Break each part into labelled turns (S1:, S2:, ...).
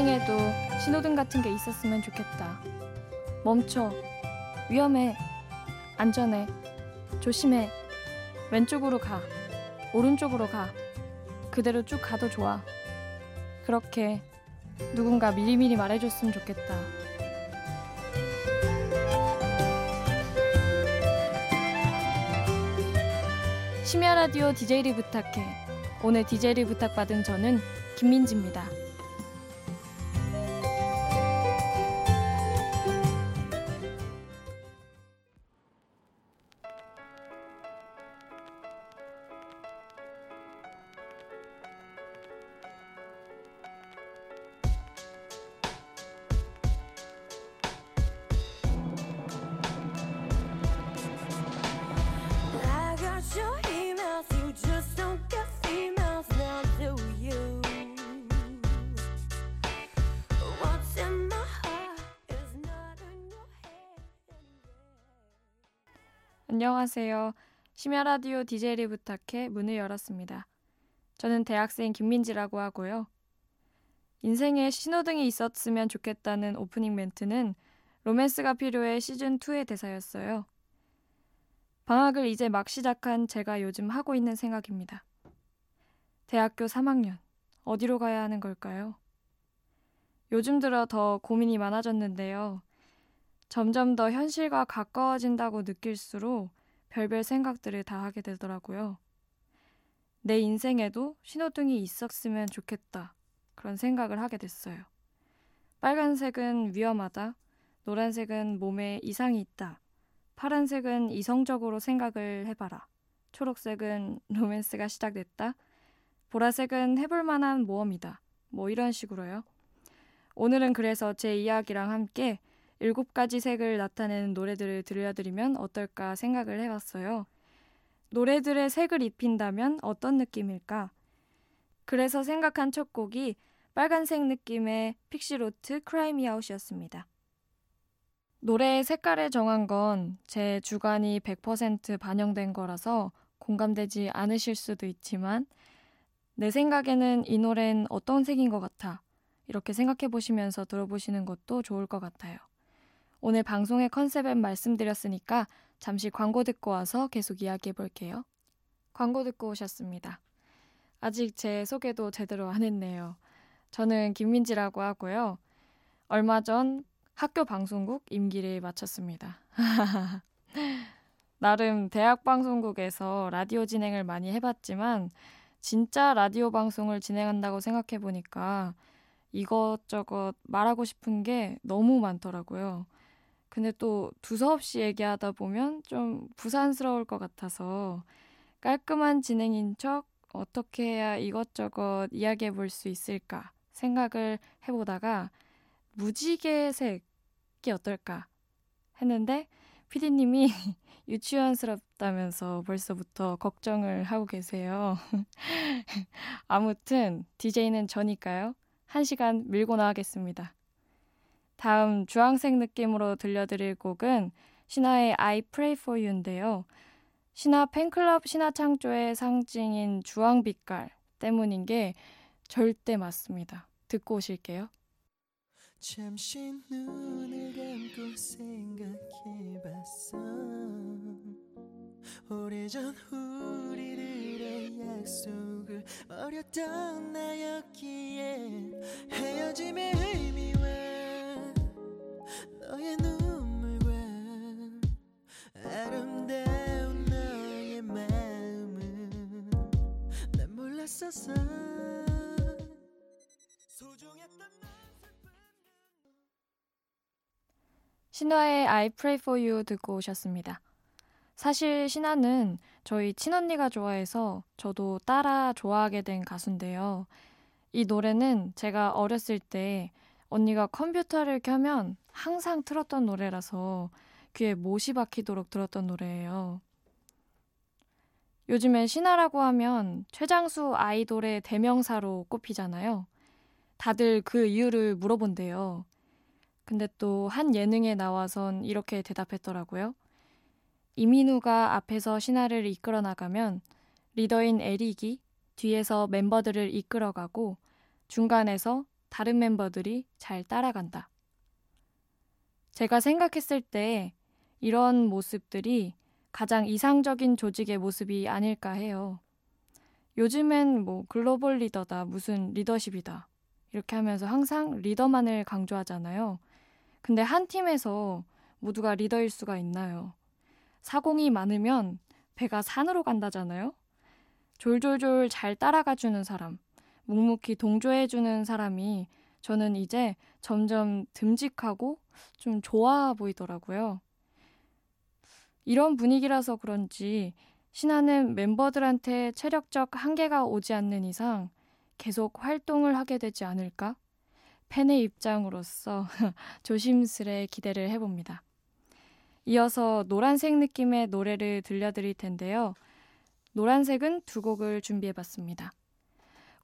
S1: 인생에도 신호등 같은 게 있었으면 좋겠다. 멈춰. 위험해. 안전해. 조심해. 왼쪽으로 가. 오른쪽으로 가. 그대로 쭉 가도 좋아. 그렇게 누군가 미리미리 말해줬으면 좋겠다. 심야 라디오 DJ를 부탁해. 오늘 DJ를 부탁받은 저는 김민지입니다. 안녕하세요. 심야 라디오 DJ를 부탁해 문을 열었습니다. 저는 대학생 김민지라고 하고요. 인생에 신호등이 있었으면 좋겠다는 오프닝 멘트는 로맨스가 필요해 시즌 2의 대사였어요. 방학을 이제 막 시작한 제가 요즘 하고 있는 생각입니다. 대학교 3학년, 어디로 가야 하는 걸까요? 요즘 들어 더 고민이 많아졌는데요. 점점 더 현실과 가까워진다고 느낄수록 별별 생각들을 다 하게 되더라고요. 내 인생에도 신호등이 있었으면 좋겠다. 그런 생각을 하게 됐어요. 빨간색은 위험하다. 노란색은 몸에 이상이 있다. 파란색은 이성적으로 생각을 해봐라. 초록색은 로맨스가 시작됐다. 보라색은 해볼 만한 모험이다. 뭐 이런 식으로요. 오늘은 그래서 제 이야기랑 함께 일곱 가지 색을 나타내는 노래들을 들려드리면 어떨까 생각을 해봤어요. 노래들의 색을 입힌다면 어떤 느낌일까? 그래서 생각한 첫 곡이 빨간색 느낌의 픽시로트 크라이미 아웃이었습니다. 노래의 색깔을 정한 건 제 주관이 100% 반영된 거라서 공감되지 않으실 수도 있지만 내 생각에는 이 노래는 어떤 색인 것 같아. 이렇게 생각해 보시면서 들어보시는 것도 좋을 것 같아요. 오늘 방송의 컨셉은 말씀드렸으니까 잠시 광고 듣고 와서 계속 이야기해 볼게요. 광고 듣고 오셨습니다. 아직 제 소개도 제대로 안 했네요. 저는 김민지라고 하고요. 얼마 전 학교 방송국 임기를 마쳤습니다. 나름 대학 방송국에서 라디오 진행을 많이 해봤지만 진짜 라디오 방송을 진행한다고 생각해 보니까 이것저것 말하고 싶은 게 너무 많더라고요. 근데 또 두서없이 얘기하다 보면 좀 부산스러울 것 같아서 깔끔한 진행인 척 어떻게 해야 이것저것 이야기해 볼 수 있을까 생각을 해보다가 무지개색이 어떨까 했는데 피디님이 유치원스럽다면서 벌써부터 걱정을 하고 계세요. 아무튼 DJ는 저니까요. 한 시간 밀고 나가겠습니다. 다음 주황색 느낌으로 들려드릴 곡은 신화의 I Pray For You인데요. 신화 팬클럽 신화 창조의 상징인 주황 빛깔 때문인 게 절대 맞습니다. 듣고 오실게요.
S2: 잠시 눈을 감고 생각해봤어 오래전 우리들의 약속을 어렸던 나였기에 헤어짐의 의미와 너
S1: 신화의 I Pray For You 듣고 오셨습니다. 사실 신화는 저희 친언니가 좋아해서 저도 따라 좋아하게 된 가수인데요. 이 노래는 제가 어렸을 때 언니가 컴퓨터를 켜면 항상 틀었던 노래라서 귀에 못이 박히도록 들었던 노래예요. 요즘에 신화라고 하면 최장수 아이돌의 대명사로 꼽히잖아요. 다들 그 이유를 물어본대요. 근데 또 한 예능에 나와선 이렇게 대답했더라고요. 이민우가 앞에서 신화를 이끌어 나가면 리더인 에릭이 뒤에서 멤버들을 이끌어가고 중간에서 다른 멤버들이 잘 따라간다. 제가 생각했을 때 이런 모습들이 가장 이상적인 조직의 모습이 아닐까 해요. 요즘엔 뭐 글로벌 리더다, 무슨 리더십이다. 이렇게 하면서 항상 리더만을 강조하잖아요. 근데 한 팀에서 모두가 리더일 수가 있나요? 사공이 많으면 배가 산으로 간다잖아요? 졸졸졸 잘 따라가주는 사람, 묵묵히 동조해주는 사람이 저는 이제 점점 듬직하고 좀 좋아 보이더라고요. 이런 분위기라서 그런지 신하는 멤버들한테 체력적 한계가 오지 않는 이상 계속 활동을 하게 되지 않을까? 팬의 입장으로서 조심스레 기대를 해봅니다. 이어서 노란색 느낌의 노래를 들려드릴 텐데요. 노란색은 두 곡을 준비해봤습니다.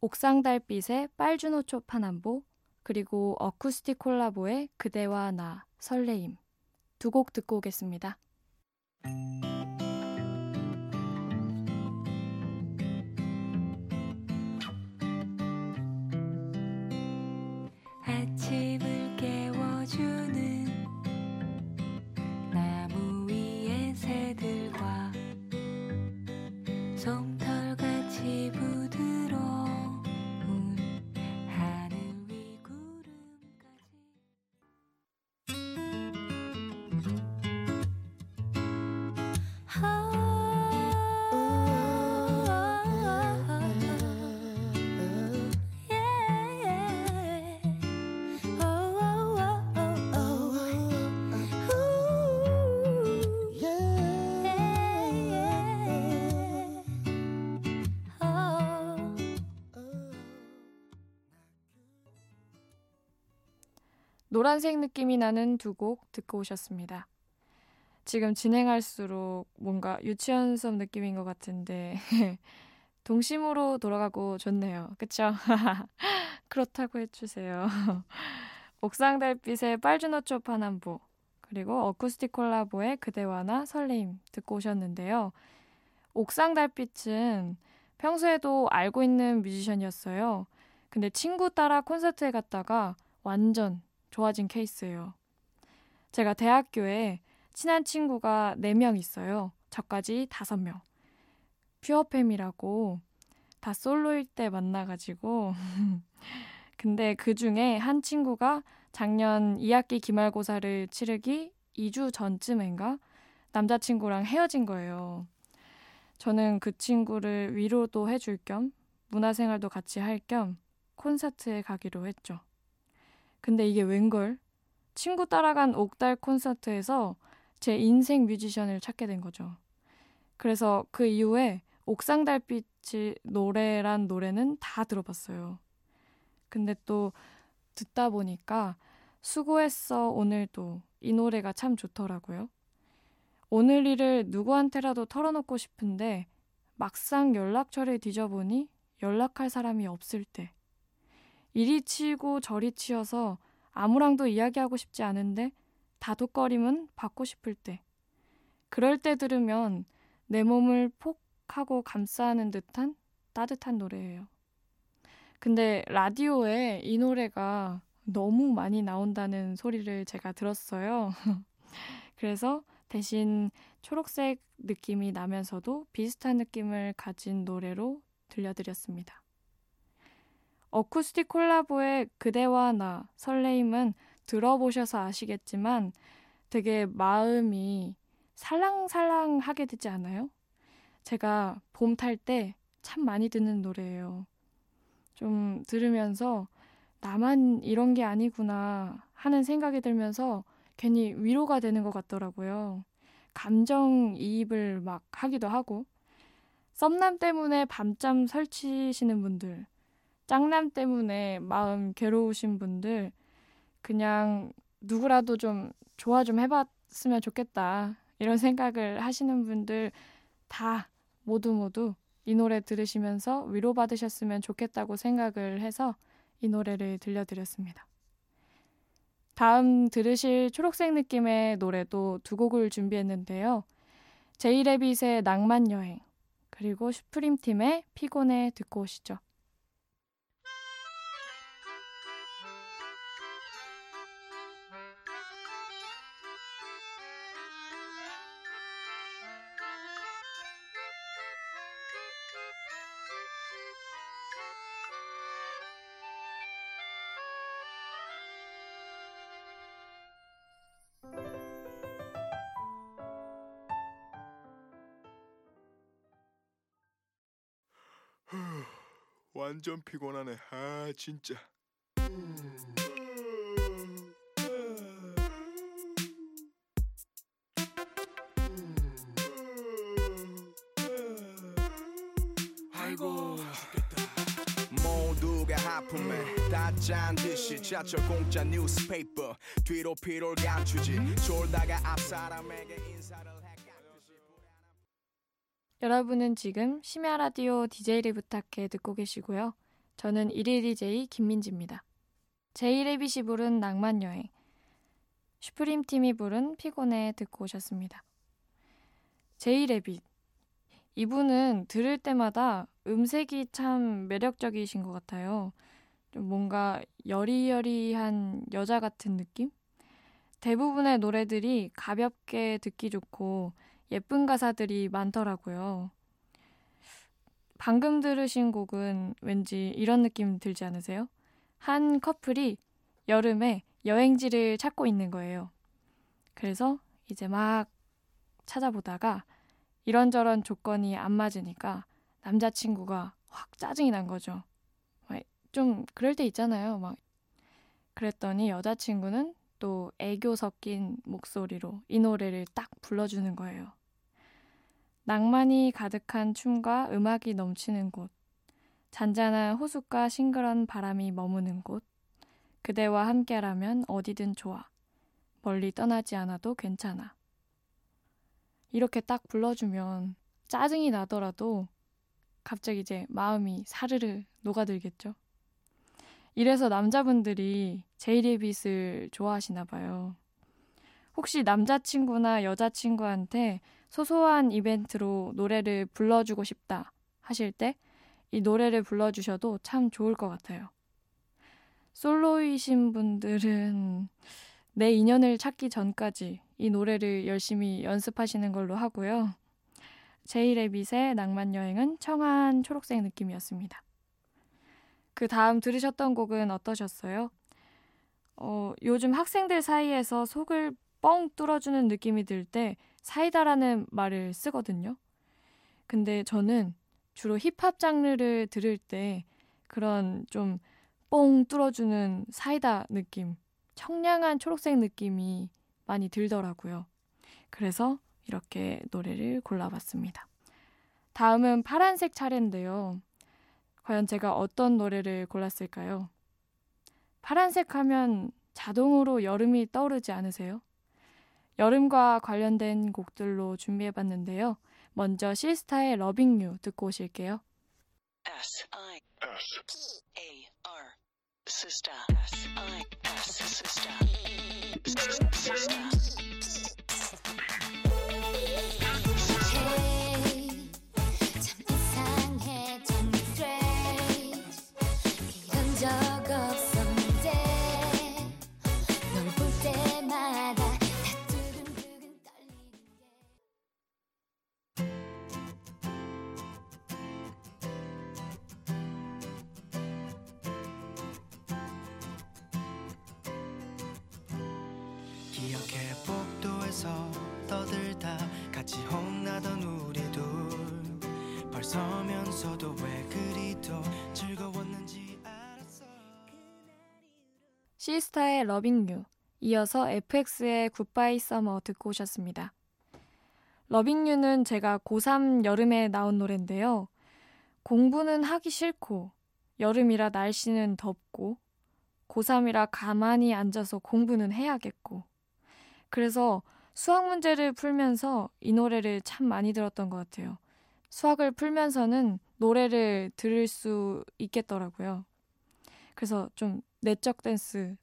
S1: 옥상 달빛의 빨주노초 파남보 그리고 어쿠스틱 콜라보의 그대와 나 설레임 두 곡 듣고 오겠습니다.
S3: 아
S1: 노란색 느낌이 나는 두 곡 듣고 오셨습니다. 지금 진행할수록 뭔가 유치원 수업 느낌인 것 같은데 동심으로 돌아가고 좋네요. 그쵸? 그렇다고 해주세요. 옥상 달빛의 빨주노초 파남보 그리고 어쿠스틱 콜라보의 그대와 나 설레임 듣고 오셨는데요. 옥상 달빛은 평소에도 알고 있는 뮤지션이었어요. 근데 친구 따라 콘서트에 갔다가 완전 좋아진 케이스예요. 제가 대학교에 친한 친구가 4명 있어요. 저까지 5명. 퓨어팸이라고 다 솔로일 때 만나가지고 근데 그 중에 한 친구가 작년 2학기 기말고사를 치르기 2주 전쯤인가 남자친구랑 헤어진 거예요. 저는 그 친구를 위로도 해줄 겸 문화생활도 같이 할 겸 콘서트에 가기로 했죠. 근데 이게 웬걸? 친구 따라간 옥달 콘서트에서 제 인생 뮤지션을 찾게 된 거죠. 그래서 그 이후에 옥상 달빛이 노래란 노래는 다 들어봤어요. 근데 또 듣다 보니까 수고했어 오늘도 이 노래가 참 좋더라고요. 오늘 일을 누구한테라도 털어놓고 싶은데 막상 연락처를 뒤져보니 연락할 사람이 없을 때 이리 치고 저리 치여서 아무랑도 이야기하고 싶지 않은데 다독거림은 받고 싶을 때 그럴 때 들으면 내 몸을 폭 하고 감싸는 듯한 따뜻한 노래예요. 근데 라디오에 이 노래가 너무 많이 나온다는 소리를 제가 들었어요. 그래서 대신 초록색 느낌이 나면서도 비슷한 느낌을 가진 노래로 들려드렸습니다. 어쿠스틱 콜라보의 그대와 나 설레임은 들어보셔서 아시겠지만 되게 마음이 살랑살랑하게 되지 않아요? 제가 봄 탈 때 참 많이 듣는 노래예요. 좀 들으면서 나만 이런 게 아니구나 하는 생각이 들면서 괜히 위로가 되는 것 같더라고요. 감정 이입을 막 하기도 하고. 썸남 때문에 밤잠 설치시는 분들, 짝남 때문에 마음 괴로우신 분들, 그냥 누구라도 좀 좋아 좀 해봤으면 좋겠다. 이런 생각을 하시는 분들 다 모두 모두 이 노래 들으시면서 위로받으셨으면 좋겠다고 생각을 해서 이 노래를 들려드렸습니다. 다음 들으실 초록색 느낌의 노래도 두 곡을 준비했는데요. 제이레빗의 낭만 여행 그리고 슈프림 팀의 피곤해 듣고 오시죠.
S4: 완전 피곤하네. 아 진짜.
S2: 아이고
S5: 모두가 하품에 다짠 듯이 지하철 공짜 뉴스페이퍼 뒤로 피로를 감추지 졸다가 앞 사람에게 인사를
S1: 여러분은 지금 심야 라디오 DJ를 부탁해 듣고 계시고요. 저는 1일 DJ 김민지입니다. 제이레빗이 부른 낭만 여행, 슈프림 팀이 부른 피곤해 듣고 오셨습니다. 제이레빗 이분은 들을 때마다 음색이 참 매력적이신 것 같아요. 좀 뭔가 여리여리한 여자 같은 느낌? 대부분의 노래들이 가볍게 듣기 좋고 예쁜 가사들이 많더라고요. 방금 들으신 곡은 왠지 이런 느낌 들지 않으세요? 한 커플이 여름에 여행지를 찾고 있는 거예요. 그래서 이제 막 찾아보다가 이런저런 조건이 안 맞으니까 남자친구가 확 짜증이 난 거죠. 막좀 그럴 때 있잖아요. 막 그랬더니 여자친구는 또 애교 섞인 목소리로 이 노래를 딱 불러주는 거예요. 낭만이 가득한 춤과 음악이 넘치는 곳, 잔잔한 호숫가 싱그런 바람이 머무는 곳, 그대와 함께라면 어디든 좋아. 멀리 떠나지 않아도 괜찮아. 이렇게 딱 불러주면 짜증이 나더라도 갑자기 이제 마음이 사르르 녹아들겠죠. 이래서 남자분들이 제이레빗을 좋아하시나 봐요. 혹시 남자친구나 여자친구한테 소소한 이벤트로 노래를 불러주고 싶다 하실 때 이 노래를 불러주셔도 참 좋을 것 같아요. 솔로이신 분들은 내 인연을 찾기 전까지 이 노래를 열심히 연습하시는 걸로 하고요. 제이레빗의 낭만 여행은 청한 초록색 느낌이었습니다. 그 다음 들으셨던 곡은 어떠셨어요? 어, 요즘 학생들 사이에서 속을 뻥 뚫어주는 느낌이 들 때 사이다라는 말을 쓰거든요. 근데 저는 주로 힙합 장르를 들을 때 그런 좀 뻥 뚫어주는 사이다 느낌, 청량한 초록색 느낌이 많이 들더라고요. 그래서 이렇게 노래를 골라봤습니다. 다음은 파란색 차례인데요. 과연 제가 어떤 노래를 골랐을까요? 파란색 하면 자동으로 여름이 떠오르지 않으세요? 여름과 관련된 곡들로 준비해봤는데요. 먼저 시스타의 러빙 유 듣고 오실게요.
S6: S I P A R sister S I S sister sister
S2: 서 떠들다 같이 혼나던 우리 둘 벌서면서도 왜 그리도 즐거웠는지 알았어
S1: 시스타의 Loving U 이어서 FX의 Goodbye Summer 듣고 오셨습니다. Loving U는 제가 고3 여름에 나온 노래인데요. 공부는 하기 싫고 여름이라 날씨는 덥고 고3이라 가만히 앉아서 공부는 해야겠고 그래서 수학 문제를 풀면서 이 노래를 참 많이 들었던 것 같아요. 수학을 풀면서는 노래를 들을 수 있겠더라고요. 그래서 좀 내적 댄스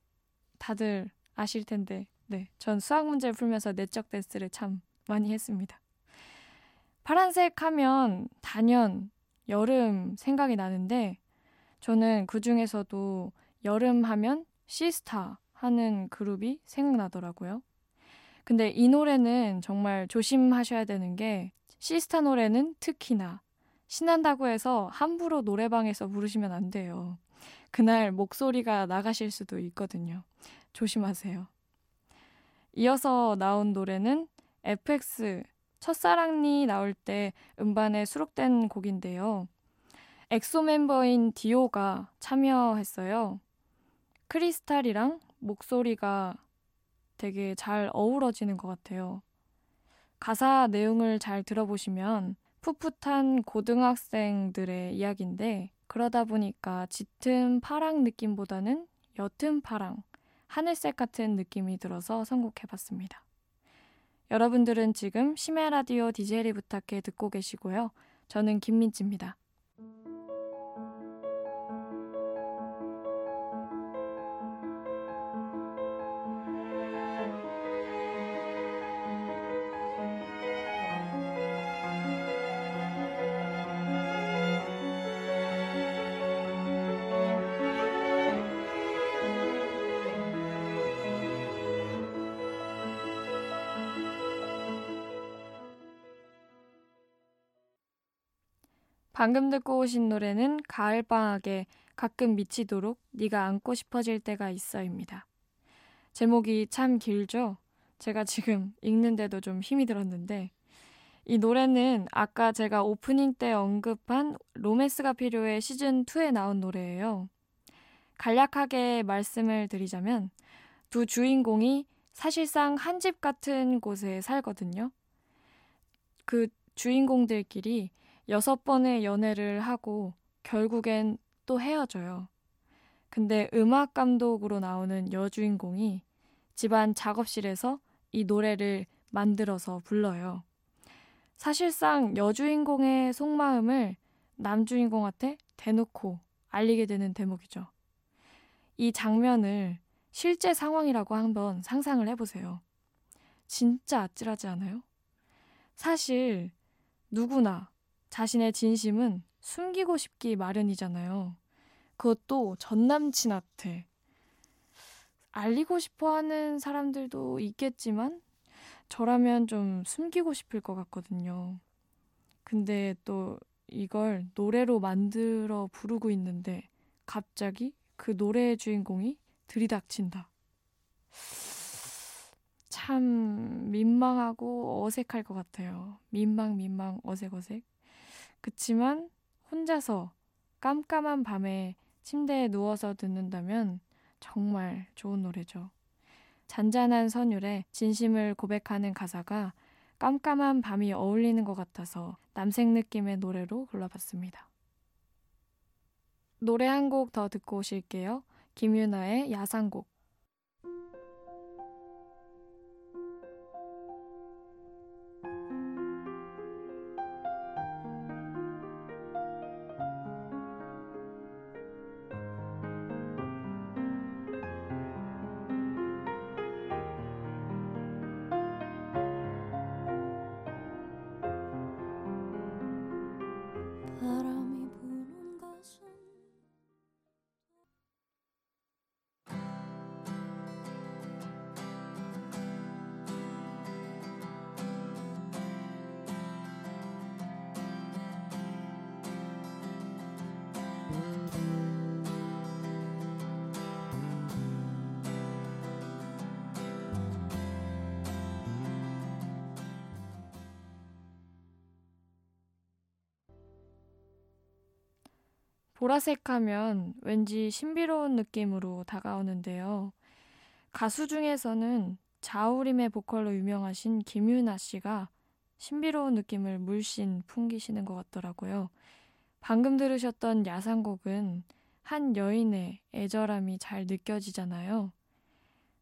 S1: 다들 아실 텐데, 네. 전 수학 문제를 풀면서 내적 댄스를 참 많이 했습니다. 파란색 하면 단연 여름 생각이 나는데, 저는 그 중에서도 여름 하면 시스타 하는 그룹이 생각나더라고요. 근데 이 노래는 정말 조심하셔야 되는 게, 시스타 노래는 특히나 신난다고 해서 함부로 노래방에서 부르시면 안 돼요. 그날 목소리가 나가실 수도 있거든요. 조심하세요. 이어서 나온 노래는 FX 첫 사랑니 나올 때 음반에 수록된 곡인데요. 엑소 멤버인 디오가 참여했어요. 크리스탈이랑 목소리가 되게 잘 어우러지는 것 같아요. 가사 내용을 잘 들어보시면 풋풋한 고등학생들의 이야기인데 그러다 보니까 짙은 파랑 느낌보다는 옅은 파랑, 하늘색 같은 느낌이 들어서 선곡해봤습니다. 여러분들은 지금 심야 라디오 DJ를 부탁해 듣고 계시고요. 저는 김민지입니다. 방금 듣고 오신 노래는 가을방학에 가끔 미치도록 네가 안고 싶어질 때가 있어입니다. 제목이 참 길죠? 제가 지금 읽는데도 좀 힘이 들었는데 이 노래는 아까 제가 오프닝 때 언급한 로맨스가 필요해 시즌2에 나온 노래예요. 간략하게 말씀을 드리자면 두 주인공이 사실상 한 집 같은 곳에 살거든요. 그 주인공들끼리 여섯 번의 연애를 하고 결국엔 또 헤어져요. 근데 음악 감독으로 나오는 여주인공이 집안 작업실에서 이 노래를 만들어서 불러요. 사실상 여주인공의 속마음을 남주인공한테 대놓고 알리게 되는 대목이죠. 이 장면을 실제 상황이라고 한번 상상을 해보세요. 진짜 아찔하지 않아요? 사실 누구나 자신의 진심은 숨기고 싶기 마련이잖아요. 그것도 전 남친한테. 알리고 싶어 하는 사람들도 있겠지만, 저라면 좀 숨기고 싶을 것 같거든요. 근데 또 이걸 노래로 만들어 부르고 있는데, 갑자기 그 노래의 주인공이 들이닥친다. 참 민망하고 어색할 것 같아요. 민망, 민망, 어색, 어색. 그치만 혼자서 깜깜한 밤에 침대에 누워서 듣는다면 정말 좋은 노래죠. 잔잔한 선율에 진심을 고백하는 가사가 깜깜한 밤이 어울리는 것 같아서 남색 느낌의 노래로 골라봤습니다. 노래 한 곡 더 듣고 오실게요. 김유나의 야상곡. 보라색 하면 왠지 신비로운 느낌으로 다가오는데요. 가수 중에서는 자우림의 보컬로 유명하신 김유나 씨가 신비로운 느낌을 물씬 풍기시는 것 같더라고요. 방금 들으셨던 야상곡은 한 여인의 애절함이 잘 느껴지잖아요.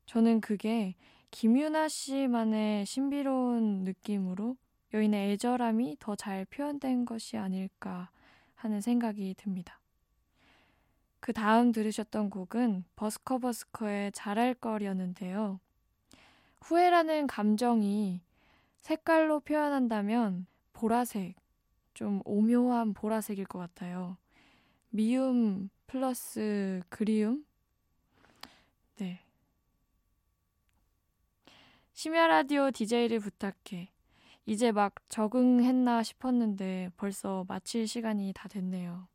S1: 저는 그게 김유나 씨만의 신비로운 느낌으로 여인의 애절함이 더 잘 표현된 것이 아닐까 하는 생각이 듭니다. 그 다음 들으셨던 곡은 버스커버스커의 잘할 걸이었는데요. 후회라는 감정이 색깔로 표현한다면 보라색, 좀 오묘한 보라색일 것 같아요. 미움 플러스 그리움? 네. 심야 라디오 DJ를 부탁해. 이제 막 적응했나 싶었는데 벌써 마칠 시간이 다 됐네요.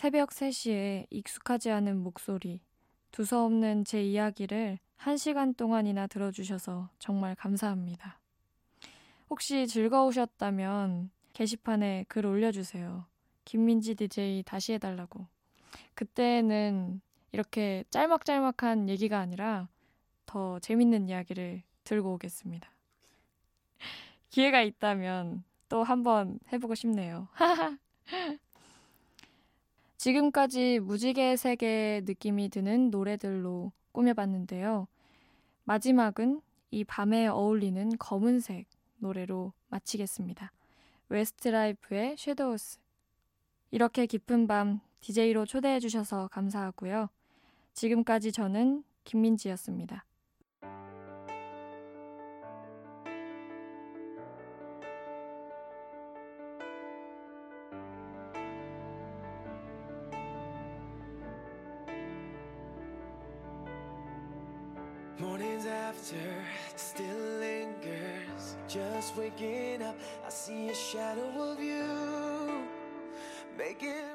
S1: 새벽 3시에 익숙하지 않은 목소리, 두서없는 제 이야기를 한 시간 동안이나 들어주셔서 정말 감사합니다. 혹시 즐거우셨다면 게시판에 글 올려주세요. 김민지 DJ 다시 해달라고. 그때는 이렇게 짤막짤막한 얘기가 아니라 더 재밌는 이야기를 들고 오겠습니다. 기회가 있다면 또 한번 해보고 싶네요. 지금까지 무지개 세계의 느낌이 드는 노래들로 꾸며봤는데요. 마지막은 이 밤에 어울리는 검은색 노래로 마치겠습니다. 웨스트라이프의 Shadows. 이렇게 깊은 밤 DJ로 초대해 주셔서 감사하고요. 지금까지 저는 김민지였습니다.
S2: Shadow of you making.